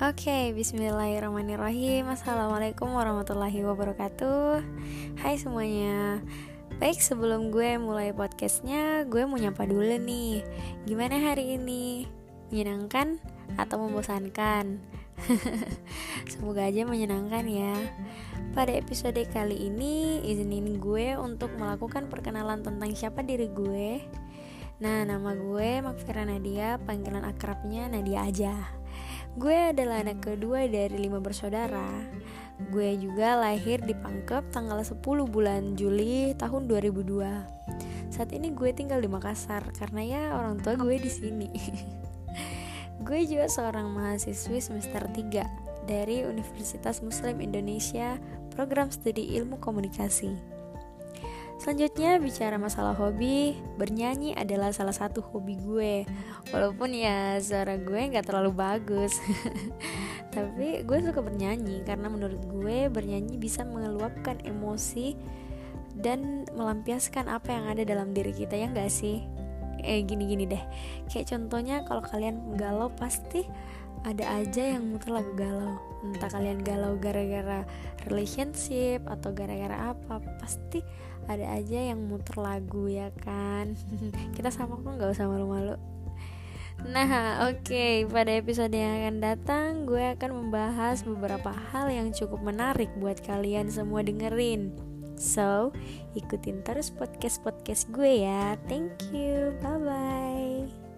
Oke, okay, bismillahirrahmanirrahim. Assalamualaikum warahmatullahi wabarakatuh. Hai semuanya. Baik, sebelum gue mulai podcastnya Gue mau nyapa dulu nih. Gimana hari ini? Menyenangkan atau membosankan? Semoga aja menyenangkan ya. Pada episode kali ini Izinin gue untuk melakukan perkenalan tentang siapa diri gue. Nah, nama gue Makfira Nadia Panggilan akrabnya Nadia aja Gue adalah anak kedua dari lima bersaudara. Gue juga lahir di Pangkep tanggal 10 bulan Juli tahun 2002. Saat ini gue tinggal di Makassar karena ya orang tua gue di sini. gue juga seorang mahasiswi semester 3 dari Universitas Muslim Indonesia, program studi ilmu komunikasi. Selanjutnya bicara masalah hobi, bernyanyi adalah salah satu hobi gue. Walaupun ya suara gue nggak terlalu bagus, tapi gue suka bernyanyi karena menurut gue bernyanyi bisa mengeluapkan emosi dan melampiaskan apa yang ada dalam diri kita ya nggak sih? Eh gini-gini deh, kayak contohnya kalau kalian galau pasti ada aja yang muter lagu galau entah kalian galau gara-gara relationship atau gara-gara apa pasti ada aja yang muter lagu ya kan kita sama kok nggak usah malu-malu Nah, oke, okay. pada episode yang akan datang, gue akan membahas beberapa hal yang cukup menarik buat kalian semua dengerin. So, ikutin terus podcast-podcast gue ya. Thank you, bye bye.